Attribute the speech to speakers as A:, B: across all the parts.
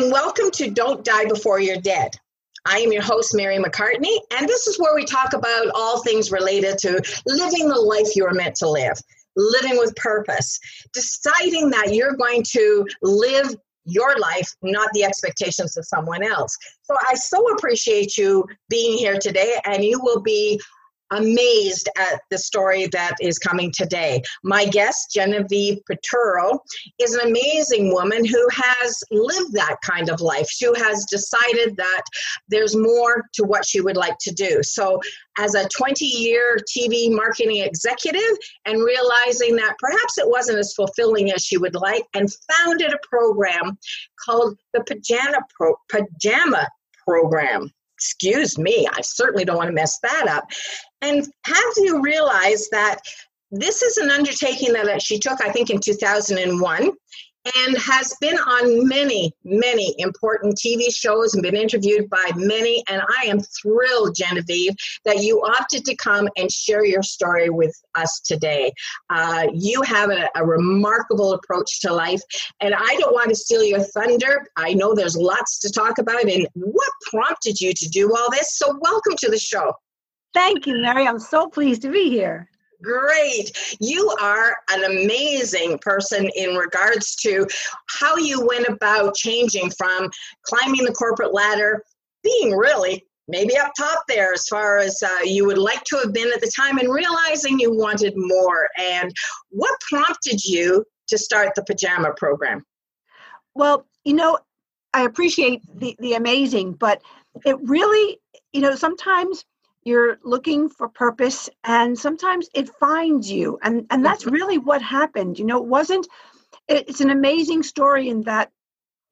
A: and welcome to Don't Die Before You're Dead. I am your host, Mary McCartney, and this is where we talk about all things related to living the life you are meant to live, living with purpose, deciding that you're going to live your life, not the expectations of someone else. So I so appreciate you being here today, and you will be amazed at the story that is coming today. My guest, Genevieve Piturro, is an amazing woman who has lived that kind of life. She has decided that there's more to what she would like to do. So, as a 20 year TV marketing executive, and realizing that perhaps it wasn't as fulfilling as she would like, and founded a program called the Pajama, Pro- Pajama Program excuse me, I certainly don't want to mess that up. And have you realized that this is an undertaking that she took, I think, in 2001 and has been on many, many important TV shows and been interviewed by many. And I am thrilled, Genevieve, that you opted to come and share your story with us today. Uh, you have a, a remarkable approach to life, and I don't want to steal your thunder. I know there's lots to talk about, and what prompted you to do all this? So, welcome to the show.
B: Thank you, Mary. I'm so pleased to be here.
A: Great. You are an amazing person in regards to how you went about changing from climbing the corporate ladder, being really maybe up top there as far as uh, you would like to have been at the time, and realizing you wanted more. And what prompted you to start the pajama program?
B: Well, you know, I appreciate the, the amazing, but it really, you know, sometimes you're looking for purpose and sometimes it finds you and and that's mm-hmm. really what happened you know it wasn't it's an amazing story in that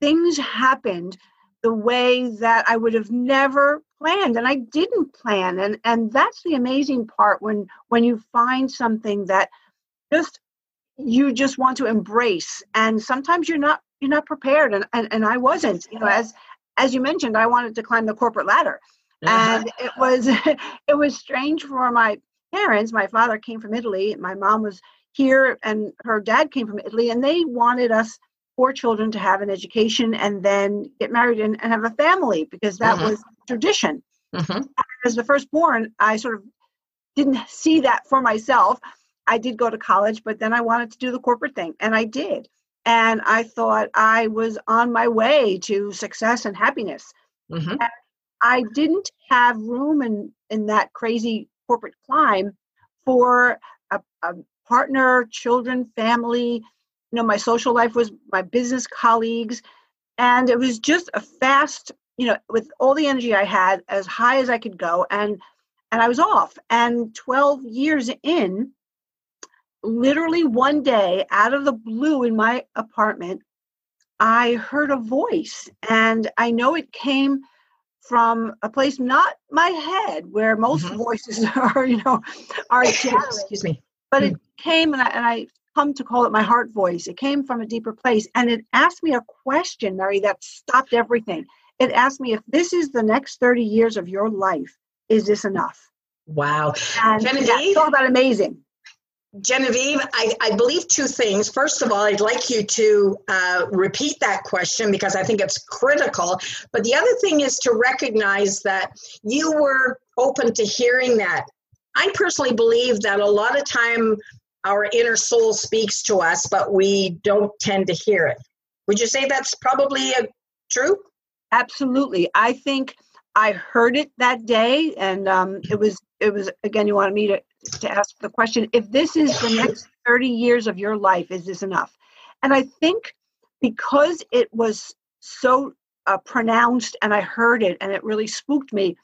B: things happened the way that i would have never planned and i didn't plan and and that's the amazing part when when you find something that just you just want to embrace and sometimes you're not you're not prepared and and, and i wasn't you know as as you mentioned i wanted to climb the corporate ladder. And it was it was strange for my parents my father came from italy my mom was here and her dad came from italy and they wanted us four children to have an education and then get married and, and have a family because that mm-hmm. was tradition mm-hmm. as the firstborn i sort of didn't see that for myself i did go to college but then i wanted to do the corporate thing and i did and i thought i was on my way to success and happiness mm-hmm. and I didn't have room in, in that crazy corporate climb for a, a partner, children, family. You know, my social life was my business colleagues. And it was just a fast, you know, with all the energy I had, as high as I could go. And and I was off. And 12 years in, literally one day out of the blue in my apartment, I heard a voice. And I know it came from a place not my head where most mm-hmm. voices are you know are
A: excuse me.
B: But mm. it came and I, and I come to call it my heart voice. It came from a deeper place and it asked me a question mary that stopped everything. It asked me if this is the next 30 years of your life. Is this enough?
A: Wow.
B: And Genevieve, yeah, talk about amazing
A: Genevieve, I, I, believe two things. First of all, I'd like you to uh, repeat that question because I think it's critical. But the other thing is to recognize that you were open to hearing that. I personally believe that a lot of time our inner soul speaks to us, but we don't tend to hear it. Would you say that's probably a, uh, true?
B: Absolutely. I think I heard it that day, and um, it was it was again. You wanted me to to ask the question: If this is the next thirty years of your life, is this enough? And I think because it was so uh, pronounced, and I heard it, and it really spooked me.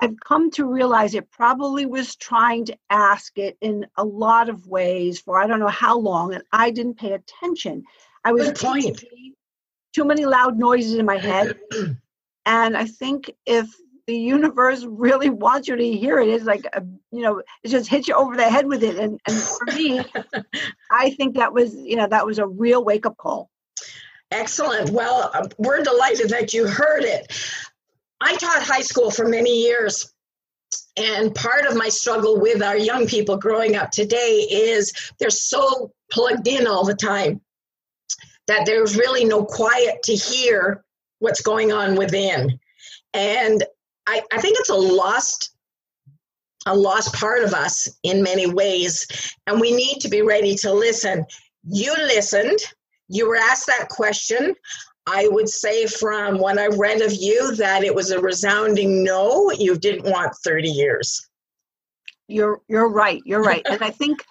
B: I've come to realize it probably was trying to ask it in a lot of ways for I don't know how long, and I didn't pay attention. I was too many loud noises in my head. And I think if the universe really wants you to hear it, it's like, a, you know, it just hits you over the head with it. And, and for me, I think that was, you know, that was a real wake up call.
A: Excellent. Well, uh, we're delighted that you heard it. I taught high school for many years. And part of my struggle with our young people growing up today is they're so plugged in all the time that there's really no quiet to hear what's going on within. And I, I think it's a lost a lost part of us in many ways. And we need to be ready to listen. You listened. You were asked that question. I would say from what i read of you that it was a resounding no. You didn't want 30 years.
B: You're you're right. You're right. And i think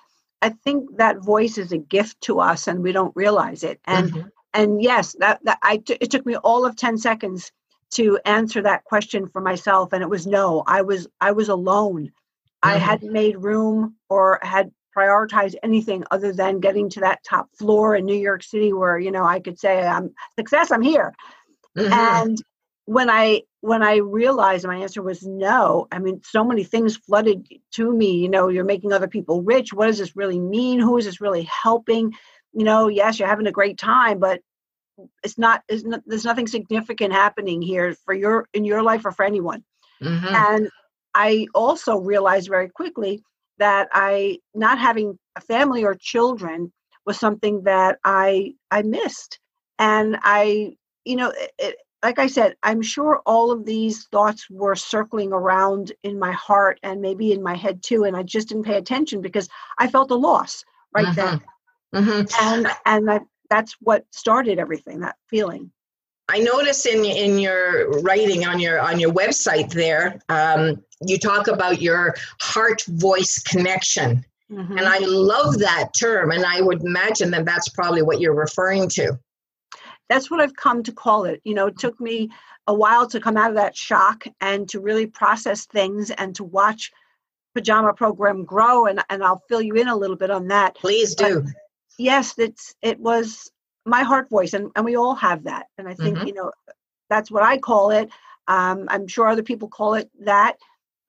B: i think that voice is a gift to us and we don't realize it. And mm-hmm. and yes that that I t- it took me all of 10 seconds to answer that question for myself and it was no i was i was alone. Mm-hmm. i hadn't made room or had prioritized anything other than getting to that top floor in new york city where you know i could say i'm success i'm here. Mm-hmm. and when i when i realized my answer was no i mean so many things flooded to me you know you're making other people rich. What does this really mean? Who is this really helping? You know yes you're having a great time but it's not, it's not there's nothing significant happening here for your in your life or for anyone mm-hmm. and i also realized very quickly that i not having a family or children was something that i i missed and i you know it, like i said i'm sure all of these thoughts were circling around in my heart and maybe in my head too and i just didn't pay attention because i felt a loss right mm-hmm. then mm-hmm. and and I, that's what started everything that feeling.
A: I notice in in your writing on your on your website there um, you talk about your heart voice connection. Mm-hmm. and i love that term and i would imagine that that's probably what you're referring to.
B: That's what i've come to call it. You know it took me a while to come out of that shock and to really process things and to watch pajama program grow and, and i'll fill you in a little bit on that.
A: Please do. but
B: yes, it's it was my heart voice, and, and we all have that. And I think mm-hmm. you know that's what I call it. Um, I'm sure other people call it that,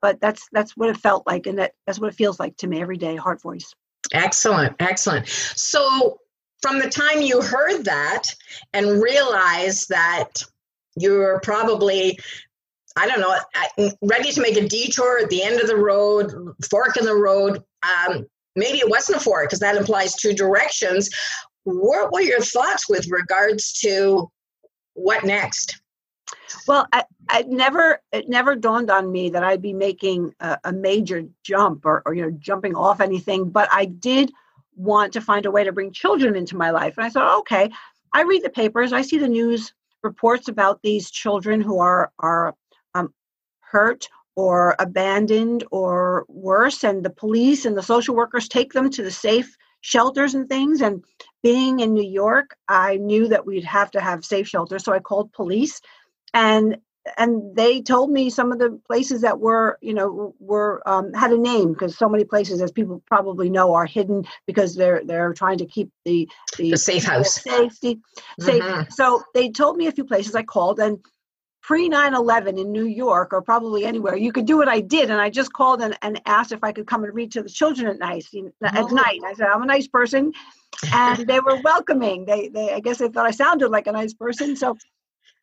B: but that's that's what it felt like, and that that's what it feels like to me every day. Heart voice.
A: Excellent, excellent. So from the time you heard that and realized that you're probably I don't know, ready to make a detour at the end of the road, fork in the road. Um, maybe it wasn't a fork because that implies two directions. What were your thoughts with regards to what next?
B: Well, I, I never it never dawned on me that I'd be making a, a major jump or, or you know jumping off anything, but I did want to find a way to bring children into my life, and I thought, okay, I read the papers, I see the news reports about these children who are are um, hurt or abandoned or worse and the police and the social workers take them to the safe shelters and things. And being in new york i knew that we'd have to have safe shelters so i called police. And and they told me some of the places that were you know were um, had a name because so many places as people probably know are hidden because they're they're trying to keep the
A: the, the safe house.
B: safety. Mm-hmm. safe so they told me a few places i called and pre 9 11 in New York or probably anywhere, you could do what I did. And I just called and, and asked if I could come and read to the children at night. At oh. night, I said, I'm a nice person. And they were welcoming. They, they, I guess they thought I sounded like a nice person. So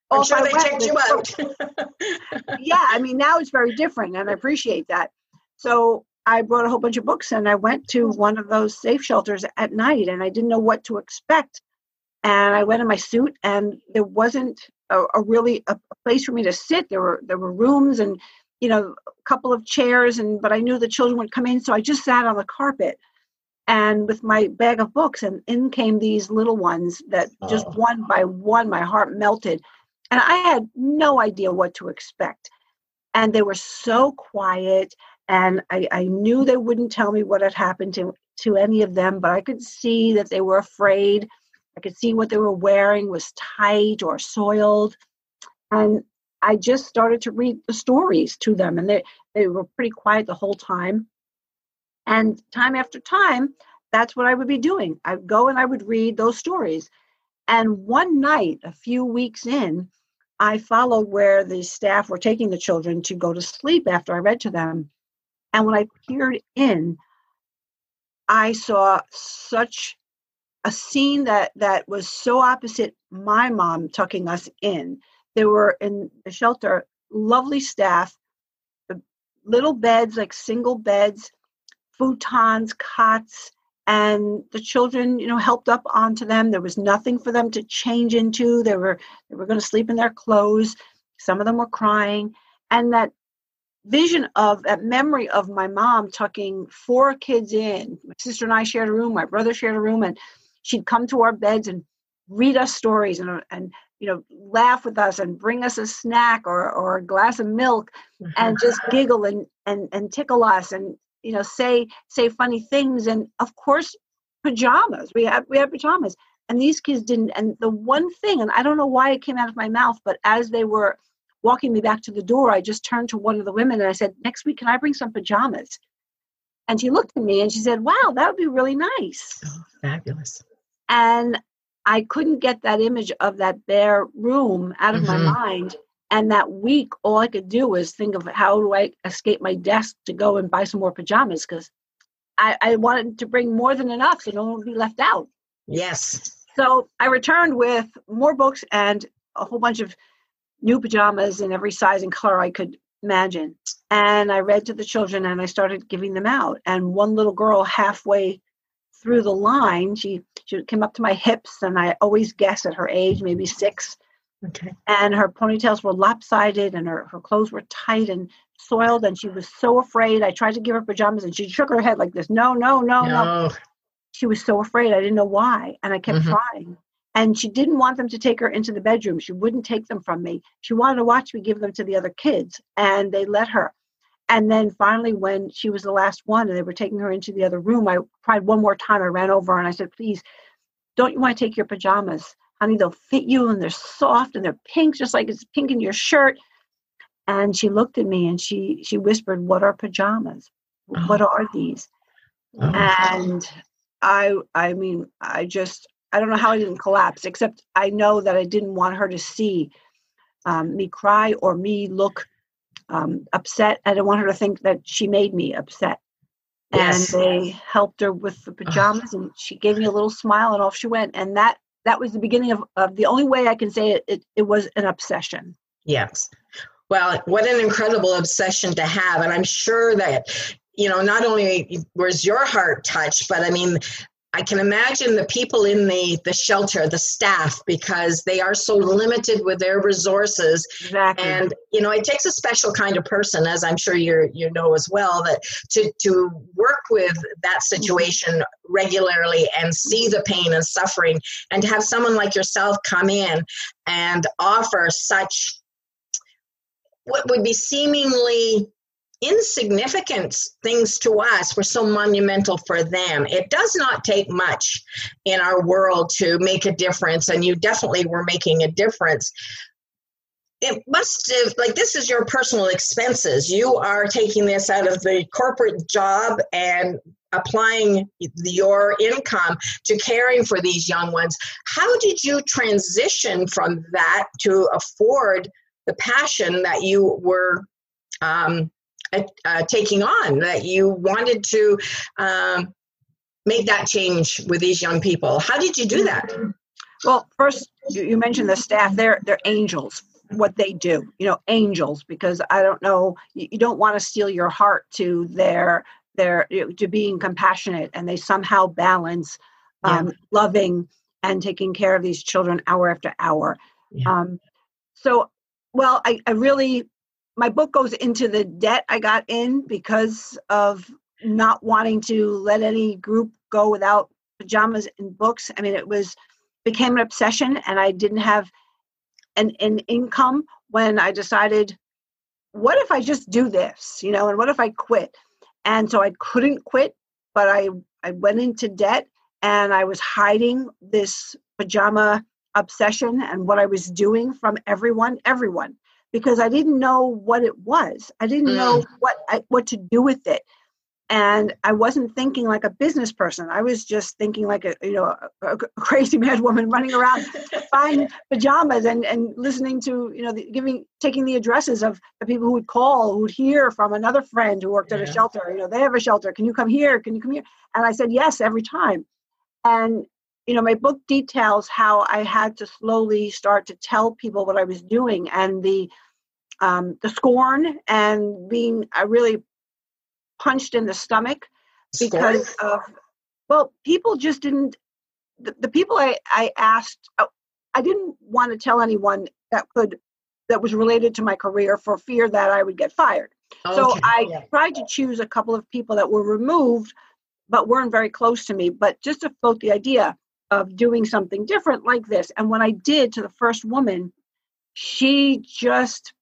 A: I'm sure they checked you out.
B: yeah, I mean, now it's very different and I appreciate that. So I brought a whole bunch of books and I went to one of those safe shelters at night and I didn't know what to expect. And I went in my suit and there wasn't a, a really a, a, place for me to sit. There were there were rooms and you know a couple of chairs and but I knew the children would come in, so I just sat on the carpet and with my bag of books and in came these little ones that just oh. one by one my heart melted and I had no idea what to expect. And they were so quiet and I, I knew they wouldn't tell me what had happened to, to any of them, but I could see that they were afraid I could see what they were wearing was tight or soiled. And I just started to read the stories to them, and they, they were pretty quiet the whole time. And time after time, that's what I would be doing. I'd go and I would read those stories. And one night, a few weeks in, I followed where the staff were taking the children to go to sleep after I read to them. And when I peered in, I saw such a scene that that was so opposite my mom tucking us in. There were in the shelter lovely staff, uh, little beds like single beds, futons, cots, and the children you know helped up onto them. There was nothing for them to change into. They were they were going to sleep in their clothes. Some of them were crying. And that vision of that memory of my mom tucking four kids in my sister and i shared a room my brother shared a room and she'd come to our beds and read us stories and, and you know laugh with us and bring us a snack or, or a glass of milk and just giggle and, and and tickle us and you know say say funny things. And of course pajamas. We had we had pajamas. And these kids didn't and the one thing and i don't know why it came out of my mouth but as they were walking me back to the door i just turned to one of the women and i said next week can i bring some pajamas? And she looked at me and she said wow that would be really nice.
A: Oh, fabulous
B: and i couldn't get that image of that bare room out of mm-hmm. my mind and that week, all I could do was think of how do I escape my desk to go and buy some more pajamas because I, I wanted to bring more than enough so no one would be left out.
A: Yes.
B: So I returned with more books and a whole bunch of new pajamas in every size and color I could imagine. And I read to the children and I started giving them out. And one little girl halfway through the line, she, she came up to my hips and I always guess at her age, maybe six.
A: Okay.
B: And her ponytails were lopsided and her, her clothes were tight and soiled and she was so afraid. I tried to give her pajamas and she shook her head like this. No, no, no, no. no. She was so afraid. I didn't know why. And I kept mm-hmm. trying. And she didn't want them to take her into the bedroom. She wouldn't take them from me. She wanted to watch me give them to the other kids. And they let her. And then finally, when she was the last one and they were taking her into the other room, I tried one more time. I ran over and I said, Please, don't you want to take your pajamas? honey, they'll fit you and they're soft and they're pink, just like it's pink in your shirt. And she looked at me and she she whispered, What are pajamas? Oh. What are these? Oh. And I I mean, I just I don't know how I didn't collapse, except I know that I didn't want her to see um, me cry or me look um, upset. I didn't want her to think that she made me upset. Yes. And they helped her with the pajamas, and she gave me a little smile, and off she went. And that that was the beginning of, of the only way I can say it, it, it was an obsession.
A: Yes. Well, what an incredible obsession to have. And I'm sure that, you know, not only was your heart touched, but I mean, I can imagine the people in the, the shelter, the staff, because they are so limited with their resources.
B: Exactly.
A: And you know, it takes a special kind of person, as I'm sure you you know as well, that to to work with that mm-hmm. situation regularly and see the pain and suffering, and to have someone like yourself come in and offer such what would be seemingly insignificant things to us were so monumental for them. It does not take much in our world to make a difference, and you definitely were making a difference. It must have, like, this is your personal expenses. You are taking this out of the corporate job and applying your income to caring for these young ones. How did you transition from that to afford the passion that you were um, uh, taking on that you wanted to um, make that change with these young people. How did you do that?
B: Well first you mentioned the staff. They're they're angels what they do you know angels because i don't know you don't want to steal your heart to their their to being compassionate and they somehow balance um, yeah. loving and taking care of these children hour after hour. Yeah. um, so well I, I really my book goes into the debt I got in because of not wanting to let any group go without pajamas and books. I mean, it was became an obsession, and I didn't have an, an income when I decided, what if I just do this, you know, and what if I quit? And so I couldn't quit, but I I went into debt, and I was hiding this pajama obsession and what I was doing from everyone, everyone because I didn't know what it was. I didn't mm. know what I, what to do with it, and I wasn't thinking like a business person. I was just thinking like a you know a, a crazy mad woman running around buying pajamas and and listening to you know the, giving taking the addresses of the people who would call, who would hear from another friend who worked yeah. at a shelter. You know they have a shelter. Can you come here? Can you come here? And I said yes every time, and you know, my book details how I had to slowly start to tell people what I was doing and the um, the scorn and being I really punched in the stomach because of Well, people just didn't. The, the people I, I asked, uh, I didn't want to tell anyone that could that was related to my career for fear that I would get fired. Okay. So I yeah. tried to choose a couple of people that were removed, but weren't very close to me. But just to float the idea of doing something different like this. And when I did to the first woman, she just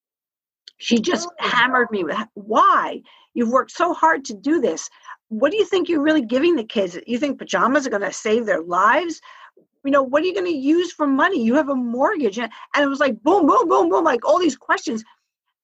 B: she just hammered me with why you've worked so hard to do this what do you think you're really giving the kids? You think pajamas are going to save their lives? You know, what are you going to use for money? You have a mortgage. And, and it was like boom, boom, boom, boom, like all these questions.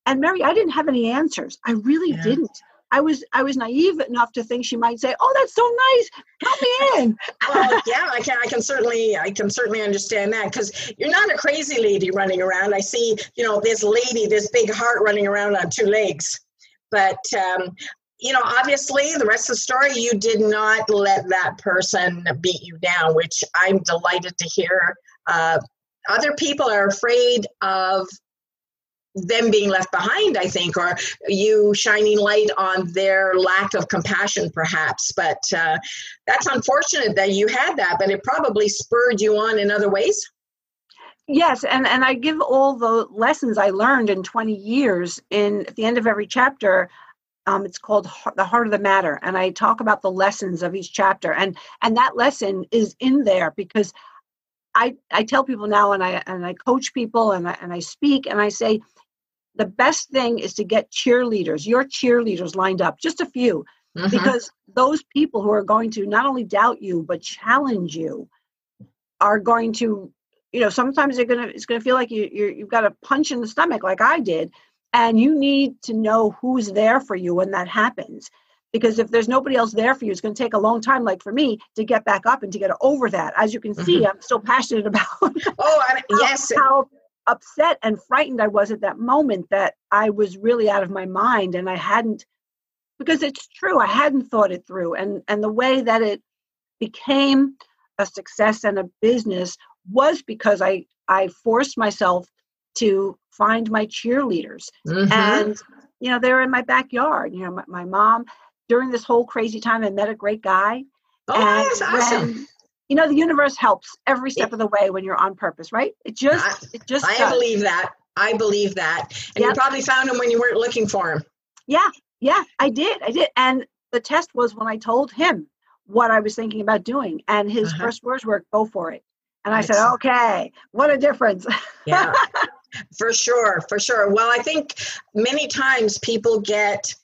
B: And Mary, I didn't have any answers. I really yeah. didn't. I was I was naive enough to think she might say, "Oh, that's so nice. Help me in."
A: well, yeah, I can I can certainly I can certainly understand that because you're not a crazy lady running around. I see, you know, this lady, this big heart running around on two legs. But um, you know, obviously, the rest of the story, you did not let that person beat you down, which I'm delighted to hear. Uh, other people are afraid of them being left behind, I think, or you shining light on their lack of compassion, perhaps. But uh, that's unfortunate that you had that, but it probably spurred you on in other ways.
B: Yes, and, and I give all the lessons I learned in 20 years in at the end of every chapter. Um, it's called the heart of the matter and i talk about the lessons of each chapter and and that lesson is in there because i i tell people now and i and i coach people and I, and i speak and i say the best thing is to get cheerleaders your cheerleaders lined up just a few mm-hmm. because those people who are going to not only doubt you but challenge you are going to you know sometimes they're gonna it's gonna feel like you you you've got a punch in the stomach like i did and you need to know who's there for you when that happens. Because if there's nobody else there for you, it's going to take a long time, like for me, to get back up and to get over that. As you can mm-hmm. see, I'm still passionate about
A: oh, I mean, yes.
B: how upset and frightened I was at that moment that I was really out of my mind and I hadn't because it's true I hadn't thought it through and and the way that it became a success and a business was because I I forced myself to find my cheerleaders. Mm-hmm. And, you know, they're in my backyard. You know, my, my, mom, during this whole crazy time, I met a great guy.
A: Oh, that's awesome. When,
B: you know, the universe helps every step of the way when you're on purpose, right? It just, it just.
A: I does. believe that. I believe that. And yep. you probably found him when you weren't looking for him.
B: Yeah, yeah, I did. I did. And the test was when I told him what I was thinking about doing. And his uh-huh. first words were, go for it. And I said, okay, what a difference.
A: Yeah. For sure, for sure. Well, I think many times people get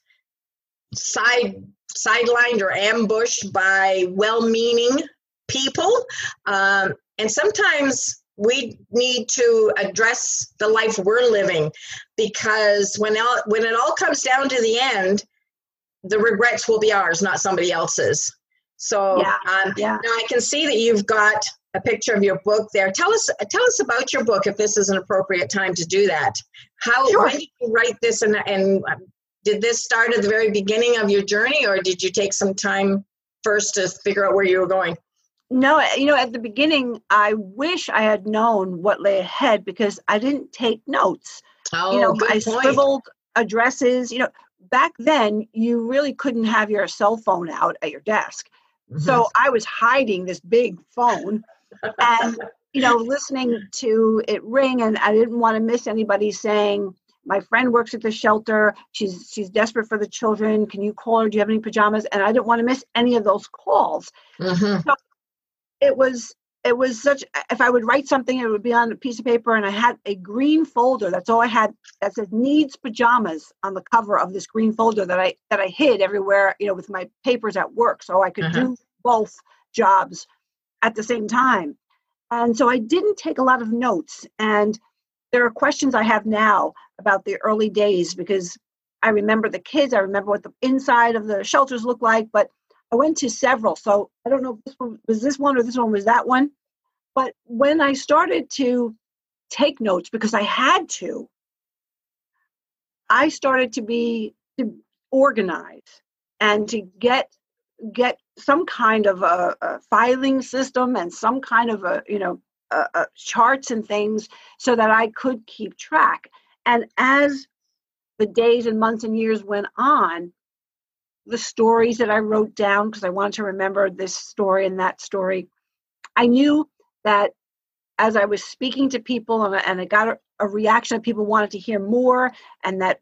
A: side sidelined or ambushed by well-meaning people, um, and sometimes we need to address the life we're living because when all, when it all comes down to the end, the regrets will be ours, not somebody else's. So yeah, um, yeah. now I can see that you've got a picture of your book there. Tell us tell us about your book if this is an appropriate time to do that. How sure. did you write this and and did this start at the very beginning of your journey or did you take some time first to figure out where you were going?
B: No, you know, at the beginning, I wish I had known what lay ahead because I didn't take notes.
A: Oh,
B: you know,
A: I
B: point. scribbled addresses. You know, back then, you really couldn't have your cell phone out at your desk. Mm-hmm. So I was hiding this big phone and you know listening to it ring and i didn't want to miss anybody saying my friend works at the shelter she's she's desperate for the children can you call her do you have any pajamas and i didn't want to miss any of those calls mm-hmm. so it was it was such if i would write something it would be on a piece of paper and i had a green folder that's all i had that said needs pajamas on the cover of this green folder that i that i hid everywhere you know with my papers at work so i could uh-huh. do both jobs at the same time. And so I didn't take a lot of notes. And there are questions I have now about the early days because I remember the kids, I remember what the inside of the shelters looked like, but I went to several. So I don't know if this one was this one or this one was that one. But when I started to take notes because I had to, I started to be to organize and to get get some kind of a, a, filing system and some kind of a you know a, a charts and things so that I could keep track. And as the days and months and years went on, the stories that I wrote down because I wanted to remember this story and that story. I knew that as I was speaking to people and, and I got a, a reaction that people wanted to hear more, and that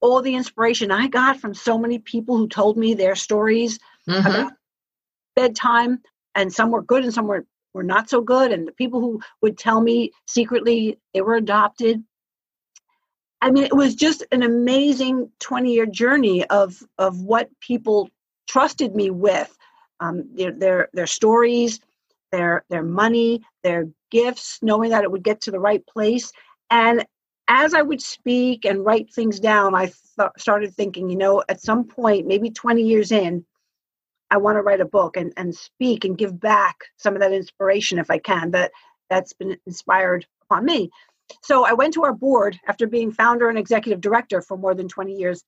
B: all the inspiration I got from so many people who told me their stories mm-hmm. about bedtime, and some were good and some were, were not so good, and the people who would tell me secretly they were adopted. I mean, it was just an amazing 20 year journey of, of what people trusted me with um, their, their, their stories, their, their money, their gifts, knowing that it would get to the right place. And as I would speak and write things down, I th- started thinking, you know, at some point, maybe 20 years in, I want to write a book and, and speak and give back some of that inspiration if I can, that that's been inspired upon me. So I went to our board after being founder and executive director for more than 20 years.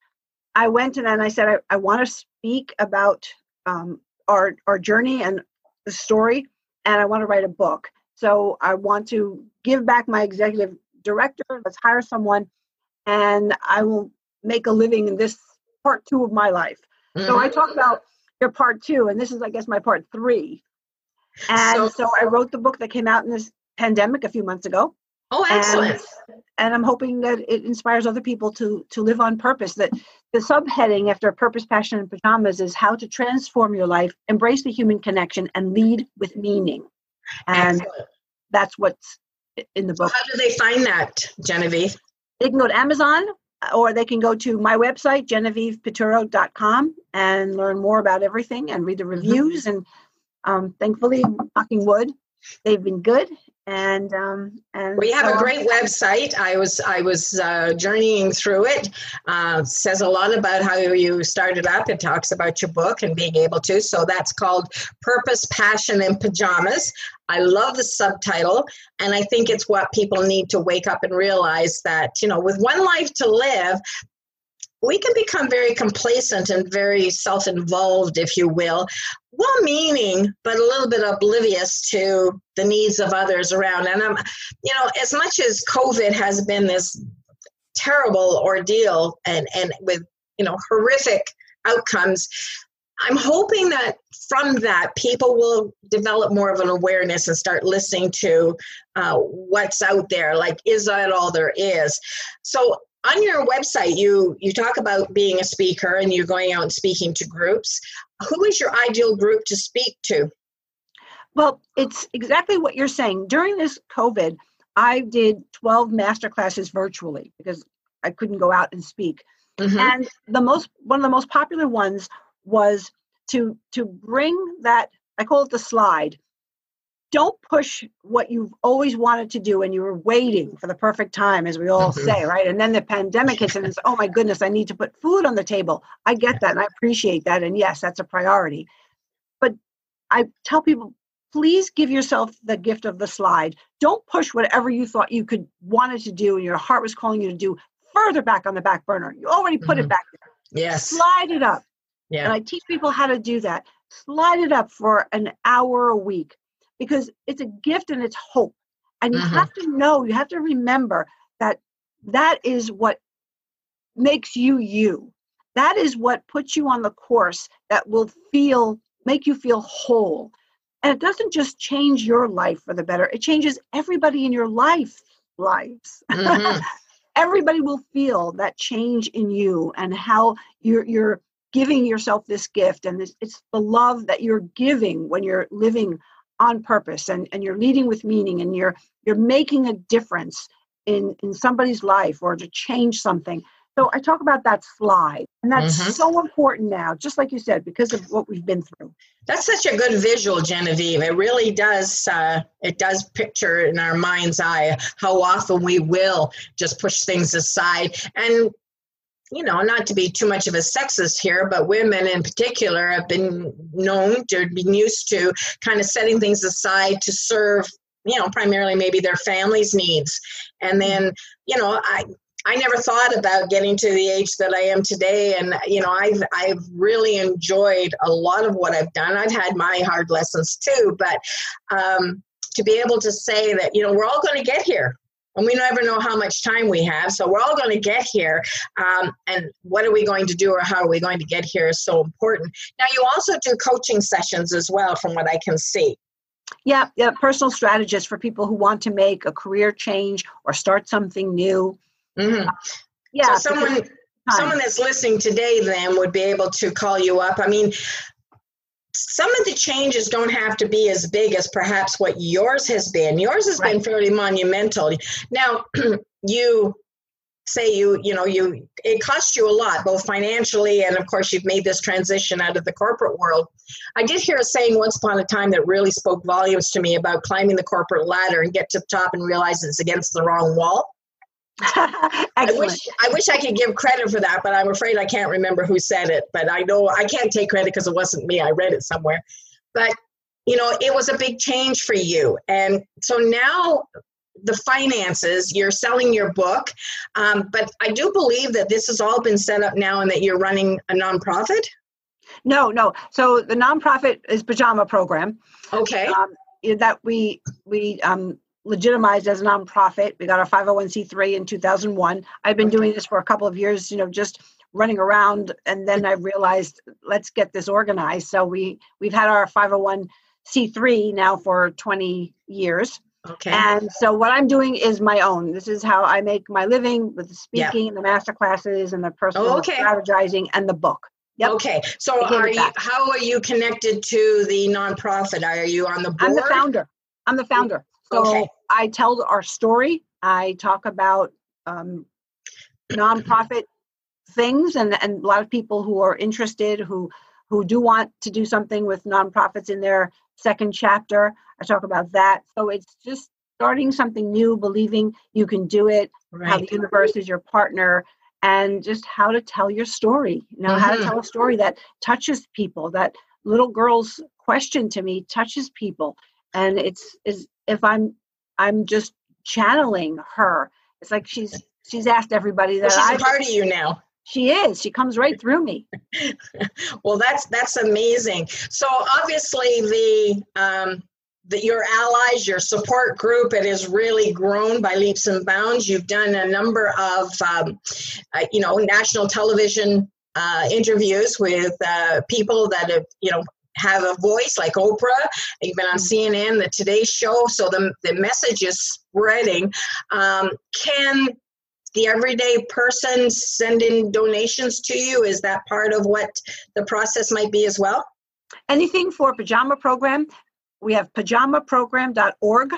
B: I went and then I said, I, I want to speak about um, our, our journey and the story, and I want to write a book. So I want to give back my executive director, let's hire someone, and I will make a living in this part two of my life. Mm-hmm. So I talk about your part two, and this is, I guess, my part three. And so, so I wrote the book that came out in this pandemic a few months ago.
A: Oh, excellent.
B: And, and, I'm hoping that it inspires other people to to live on purpose. That the subheading after Purpose, Passion, and Pajamas is how to transform your life, embrace the human connection, and lead with meaning. And excellent. that's what's in the book.
A: How do they find that, Genevieve?
B: They can go to Amazon or they can go to my website, genevievepiturro.com, and learn more about everything and read the mm-hmm. reviews. Mm-hmm. And um, thankfully, knocking wood, they've been good and um, and
A: we have so, a great website. I was I was uh, journeying through it. Uh, says a lot about how you started up. It talks about your book and being able to. So that's called Purpose, Passion, and Pajamas. I love the subtitle, and I think it's what people need to wake up and realize that you know, with one life to live, we can become very complacent and very self involved, if you will, well meaning, but a little bit oblivious to the needs of others around. And I'm, you know, as much as COVID has been this terrible ordeal and, and with, you know, horrific outcomes, I'm hoping that from that, people will develop more of an awareness and start listening to uh, what's out there. Like, is that all there is? So, on your website you you talk about being a speaker and you're going out and speaking to groups. Who is your ideal group to speak to?
B: Well it's exactly what you're saying. During this covid i did 12 master classes virtually because i couldn't go out and speak. Mm-hmm. and the most one of the most popular ones was to to bring that i call it the slide don't push what you've always wanted to do and you were waiting for the perfect time as we all say right? And then the pandemic hits and it's oh my goodness i need to put food on the table. I get that and i appreciate that and yes that's a priority. But i tell people please give yourself the gift of the slide. Don't push whatever you thought you could wanted to do and your heart was calling you to do further back on the back burner. You already put mm-hmm. it back there.
A: Yes.
B: Slide it up. Yeah. and i teach people how to do that. Slide it up for an hour a week because it's a gift and it's hope. And you mm-hmm. have to know, you have to remember that that is what makes you you. That is what puts you on the course that will feel, make you feel whole. And it doesn't just change your life for the better, it changes everybody in your life lives. Mm-hmm. everybody will feel that change in you and how you're you're giving yourself this gift and this, it's the love that you're giving when you're living on purpose and, and you're leading with meaning and you're you're making a difference in in somebody's life or to change something. So i talk about that slide and that's mm-hmm. so important now just like you said because of what we've been through.
A: That's such a good visual genevieve. It really does uh, it does picture in our mind's eye how often we will just push things aside. And you know, not to be too much of a sexist here, but women in particular have been known to be used to kind of setting things aside to serve, you know, primarily maybe their family's needs. And then, you know, I I never thought about getting to the age that I am today, and you know, I've I've really enjoyed a lot of what I've done. I've had my hard lessons too, but um, to be able to say that you know we're all going to get here and we never know how much time we have. So we're all going to get here. Um, and what are we going to do or how are we going to get here is so important. Now, you also do coaching sessions as well, from what I can see.
B: Yeah, yeah, personal strategist for people who want to make a career change or start something new.
A: Mm-hmm. Yeah, so someone someone that's listening today then would be able to call you up. I mean, some of the changes don't have to be as big as perhaps what yours has been. Yours has right. been fairly monumental. Now, you say you you know you it cost you a lot both financially and of course you've made this transition out of the corporate world i did hear a saying once upon a time that really spoke volumes to me about climbing the corporate ladder and get to the top and realize it's against the wrong wall I wish I wish I could give credit for that, but I'm afraid I can't remember who said it. But I know I can't take credit because it wasn't me. I read it somewhere. But you know, it was a big change for you, and so now the finances. You're selling your book, um, but I do believe that this has all been set up now, and that you're running a nonprofit.
B: No, no. So the nonprofit is Pajama Program.
A: Okay. Um,
B: that we we um, legitimized as a nonprofit. We got our 501c3 in 2001. I've been doing this for a couple of years, you know, just running around and then I realized let's get this organized. So we we've had our 501c3 now for 20 years.
A: Okay.
B: And so what I'm doing is my own. This is how I make my living with the speaking and the master classes and the personal oh, okay. strategizing and the book.
A: Yep. Okay. So are you, how are you connected to the nonprofit? Are you on the board?
B: I'm the founder. I'm the founder. So okay. I tell our story. I talk about um, nonprofit things, and, and a lot of people who are interested, who who do want to do something with nonprofits in their second chapter. I talk about that. So it's just starting something new, believing you can do it, right. how the universe is your partner, and just how to tell your story. You know, mm-hmm. how to mm-hmm. tell a story that touches people. That little girl's question to me touches people, and it's is if I'm I'm just channeling her. It's like she's she's asked everybody that
A: well, she's a part of you now.
B: She is. She comes right through me.
A: well, that's that's amazing. So obviously the um, the, your allies, your support group, it has really grown by leaps and bounds. You've done a number of, um, uh, you know, national television uh, interviews with uh, people that have, you know, have a voice like Oprah. You've been on mm-hmm. CNN, the Today Show, so the, the message is spreading. Um, can the everyday person send in donations to you? Is that part of what the process might be as well?
B: Anything for Pajama Program, we have pajamaprogram.org.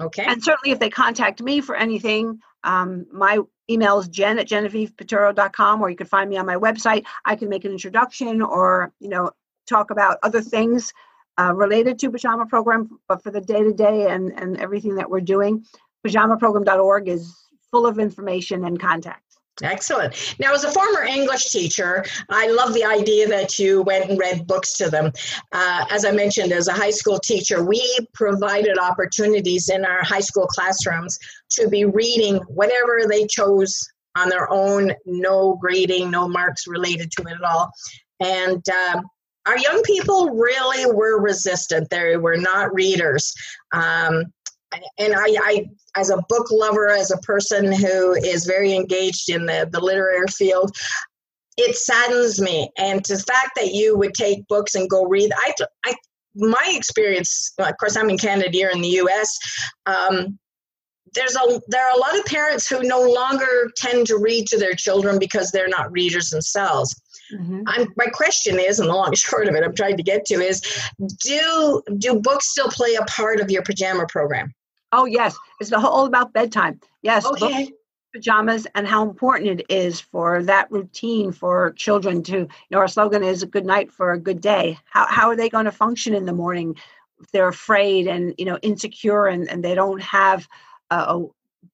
A: Okay.
B: And certainly if they contact me for anything, um, my email is jen at genevievepiturro.com or you can find me on my website. I can make an introduction or, you know, talk about other things uh, related to pajama program but for the day to day and and everything that we're doing pajamaprogram.org is full of information and contact
A: Excellent. Now, as a former English teacher, I love the idea that you went and read books to them. Uh, as I mentioned, as a high school teacher, we provided opportunities in our high school classrooms to be reading whatever they chose on their own, no grading, no marks related to it at all. And um, our young people really were resistant. They were not readers. Um, and I, I, as a book lover, as a person who is very engaged in the, the literary field, it saddens me. And the fact that you would take books and go read, I, I my experience, of course, I'm in Canada, you're in the U.S. Um, there's a there are a lot of parents who no longer tend to read to their children because they're not readers themselves. Mm-hmm. my question is, and the long and short of it, I'm trying to get to is, do do books still play a part of your pajama program?
B: Oh yes, it's the all about bedtime. Yes,
A: okay.
B: Books, pajamas, and how important it is for that routine for children to. You know, our slogan is "a good night for a good day." How how are they going to function in the morning? If they're afraid and you know insecure and, and they don't have a,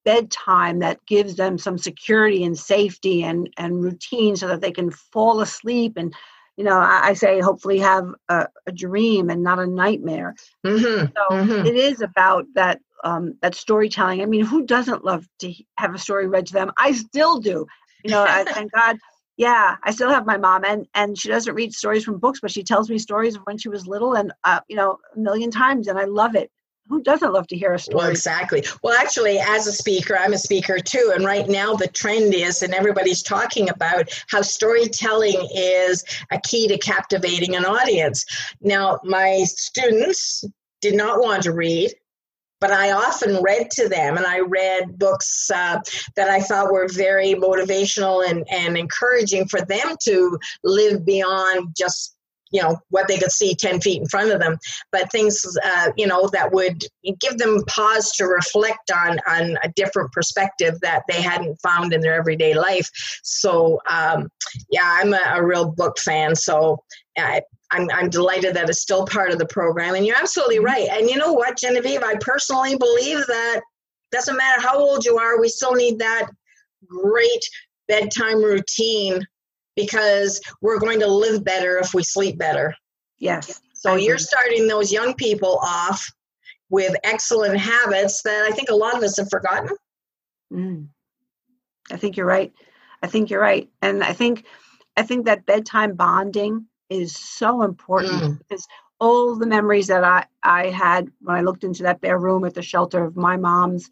B: bedtime that gives them some security and safety and, and routine so that they can fall asleep and you know i, I say hopefully have a, a, dream and not a nightmare
A: mm-hmm.
B: so mm-hmm. It is about that um, that storytelling i mean who doesn't love to have a story read to them i still do you know I, thank god yeah i still have my mom and and she doesn't read stories from books but she tells me stories of when she was little and uh, you know a million times and i love it who doesn't love to hear a story?
A: Well, exactly. Well, actually, as a speaker, I'm a speaker too. And right now, the trend is, and everybody's talking about how storytelling is a key to captivating an audience. Now, my students did not want to read. But I often read to them, and I read books uh, that I thought were very motivational and, and encouraging for them to live beyond just you know what they could see 10 feet in front of them. But things uh, you know that would give them pause to reflect on on a different perspective that they hadn't found in their everyday life. So um, yeah i'm a, a, real book fan so I, I'm, I'm delighted that it's still part of the program. And you're absolutely mm-hmm. right. And you know what genevieve? I personally believe that doesn't matter how old you are we still need that great bedtime routine because we're going to live better if we sleep better.
B: Yes.
A: So you're starting those young people off with excellent habits that I think a lot of us have forgotten.
B: Mm. I think you're right. I think you're right. And I think I think that bedtime bonding is so important mm. because all the memories that I, I had when I looked into that bare room at the shelter of my mom's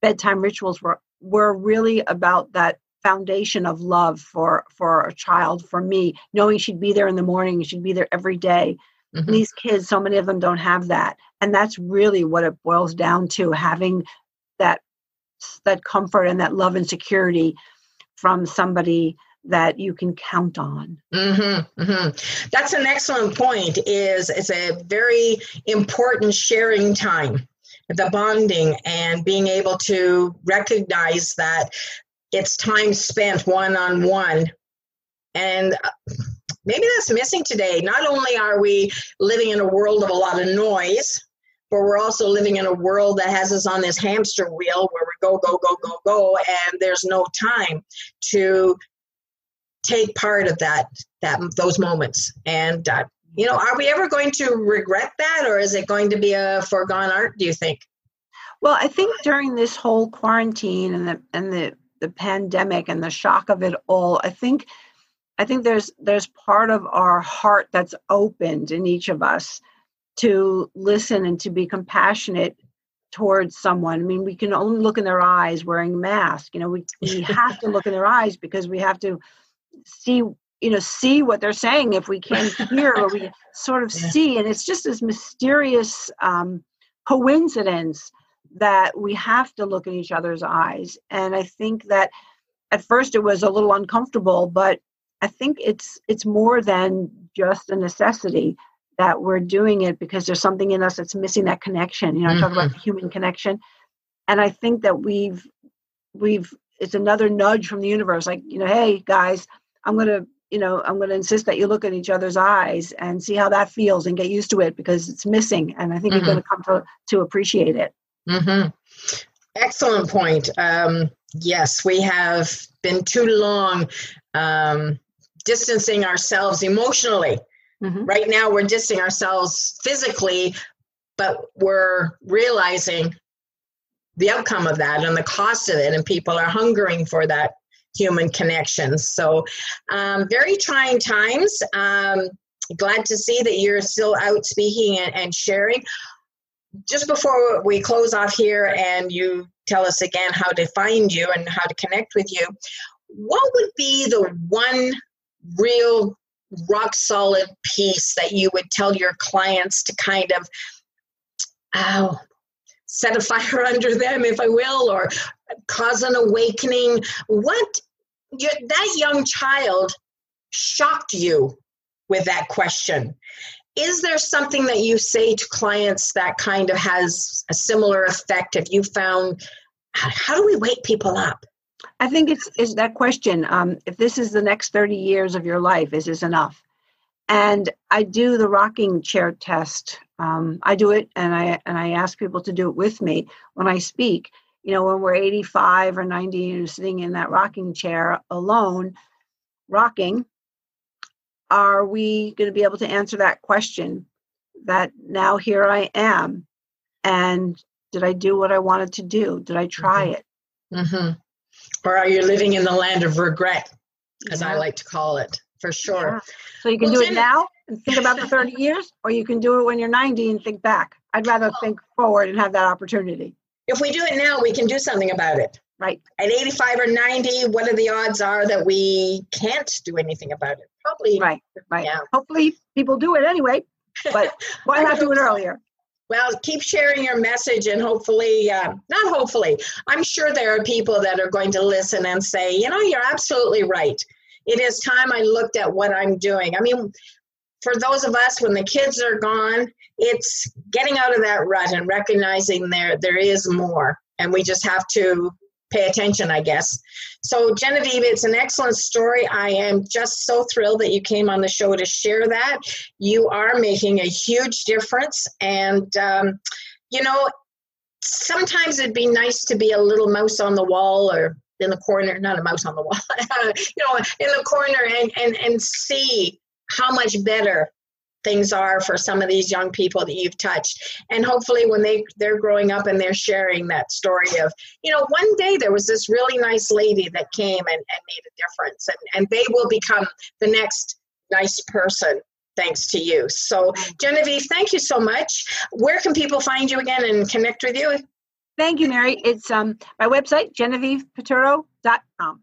B: bedtime rituals were were really about that foundation of love for for a child for me knowing she'd be there in the morning she'd be there every day. Mm-hmm. these kids so many of them don't have that and that's really what it boils down to having that that comfort and that love and security from somebody that you can count on
A: mm-hmm, mm-hmm. that's an excellent point is it's a very important sharing time the bonding and being able to recognize that it's time spent one on one. And uh, maybe that's missing today. Not only are we living in a world of a lot of noise, but we're also living in a world that has us on this hamster wheel where we go, go, go, go, go, and there's no time to take part of that that those moments. And uh, you know, are we ever going to regret that, or is it going to be a foregone art? Do you think?
B: Well, I think during this whole quarantine and the and the the pandemic and the shock of it all i think i think there's there's part of our heart that's opened in each of us to listen and to be compassionate towards someone. I mean we can only look in their eyes wearing masks you know we, we have to look in their eyes because we have to see you know see what they're saying if we can't hear or we sort of see and it's just this mysterious um, coincidence that we have to look in each other's eyes. And I think that at first it was a little uncomfortable, but I think it's it's more than just a necessity that we're doing it because there's something in us that's missing that connection. You know, mm-hmm. I talk about mm-hmm. the human connection. And I think that we've we've it's another nudge from the universe, like, you know, hey guys, I'm gonna you know i'm going to insist that you look at each other's eyes and see how that feels and get used to it because it's missing and i think mm-hmm. you're going to come to, to appreciate it
A: Mm-hmm. Excellent point. Um, yes, we have been too long um, distancing ourselves emotionally. Mm-hmm. Right now, we're distancing ourselves physically, but we're realizing the outcome of that and the cost of it, and people are hungering for that human connection. So, um, very trying times. Um, glad to see that you're still out speaking and, and sharing just before we close off here and you tell us again how to find you and how to connect with you, what would be the one real rock solid piece that you would tell your clients to kind of oh, set a fire under them, if I will, or cause an awakening? What that young child shocked you with that question is there something that you say to clients that kind of has a similar effect? Have you found how do we wake people up?
B: I think it's is that question um, if this is the next 30 years of your life is this enough? And i do the rocking chair test um, i do it and i and i ask people to do it with me when i speak. You know when we're 85 or 90 and sitting in that rocking chair alone rocking are we going to be able to answer that question that now here I am and did I do what I wanted to do? Did I try
A: mm-hmm.
B: it?
A: Mm-hmm. Or are you living in the land of regret, as yeah. I like to call it, for sure?
B: Yeah. So you can well, do it now and think about the 30 years, or you can do it when you're 90 and think back. I'd rather think forward and have that opportunity.
A: If we do it now, we can do something about it.
B: Right.
A: At 85 or 90, what are the odds are that we can't do anything about it? Probably.
B: Right. Right.
A: Yeah.
B: Hopefully people do it anyway, but why not do it earlier?
A: Well, keep sharing your message, and hopefully, uh, not hopefully, I'm sure there are people that are going to listen and say, you know, you're absolutely right. It is time I looked at what I'm doing. I mean, for those of us, when the kids are gone, it's getting out of that rut and recognizing there there is more, and we just have to pay attention, I guess. So, Genevieve, it's an excellent story. I am just so thrilled that you came on the show to share that. You are making a huge difference, and um, you know, sometimes it'd be nice to be a little mouse on the wall or in the corner, not a mouse on the wall, you know, in the corner and, and, and see how much better things are for some of these young people that you've touched. And hopefully when they, they're growing up and they're sharing that story of, you know, one day there was this really nice lady that came and, and made a difference and, and they will become the next nice person thanks to you. So Genevieve, thank you so much. Where can people find you again and connect with you?
B: Thank you, Mary. It's um my website, GenevievePiturro.com.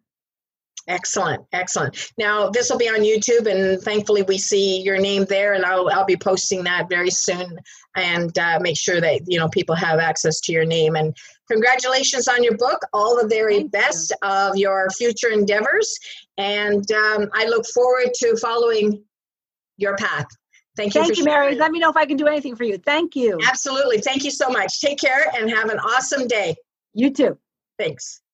A: Excellent, excellent. Now this will be on YouTube, and thankfully we see your name there, and I'll I'll be posting that very soon, and uh, make sure that you know people have access to your name. And congratulations on your book, all the very
B: Thank you.
A: best of your future endeavors, and um, I look forward to following your path. Thank you.
B: Thank you, Mary.
A: sharing.
B: Let me know if I can do anything for you. Thank you.
A: Absolutely. Thank you so much. Take care and have an awesome day.
B: You too.
A: Thanks.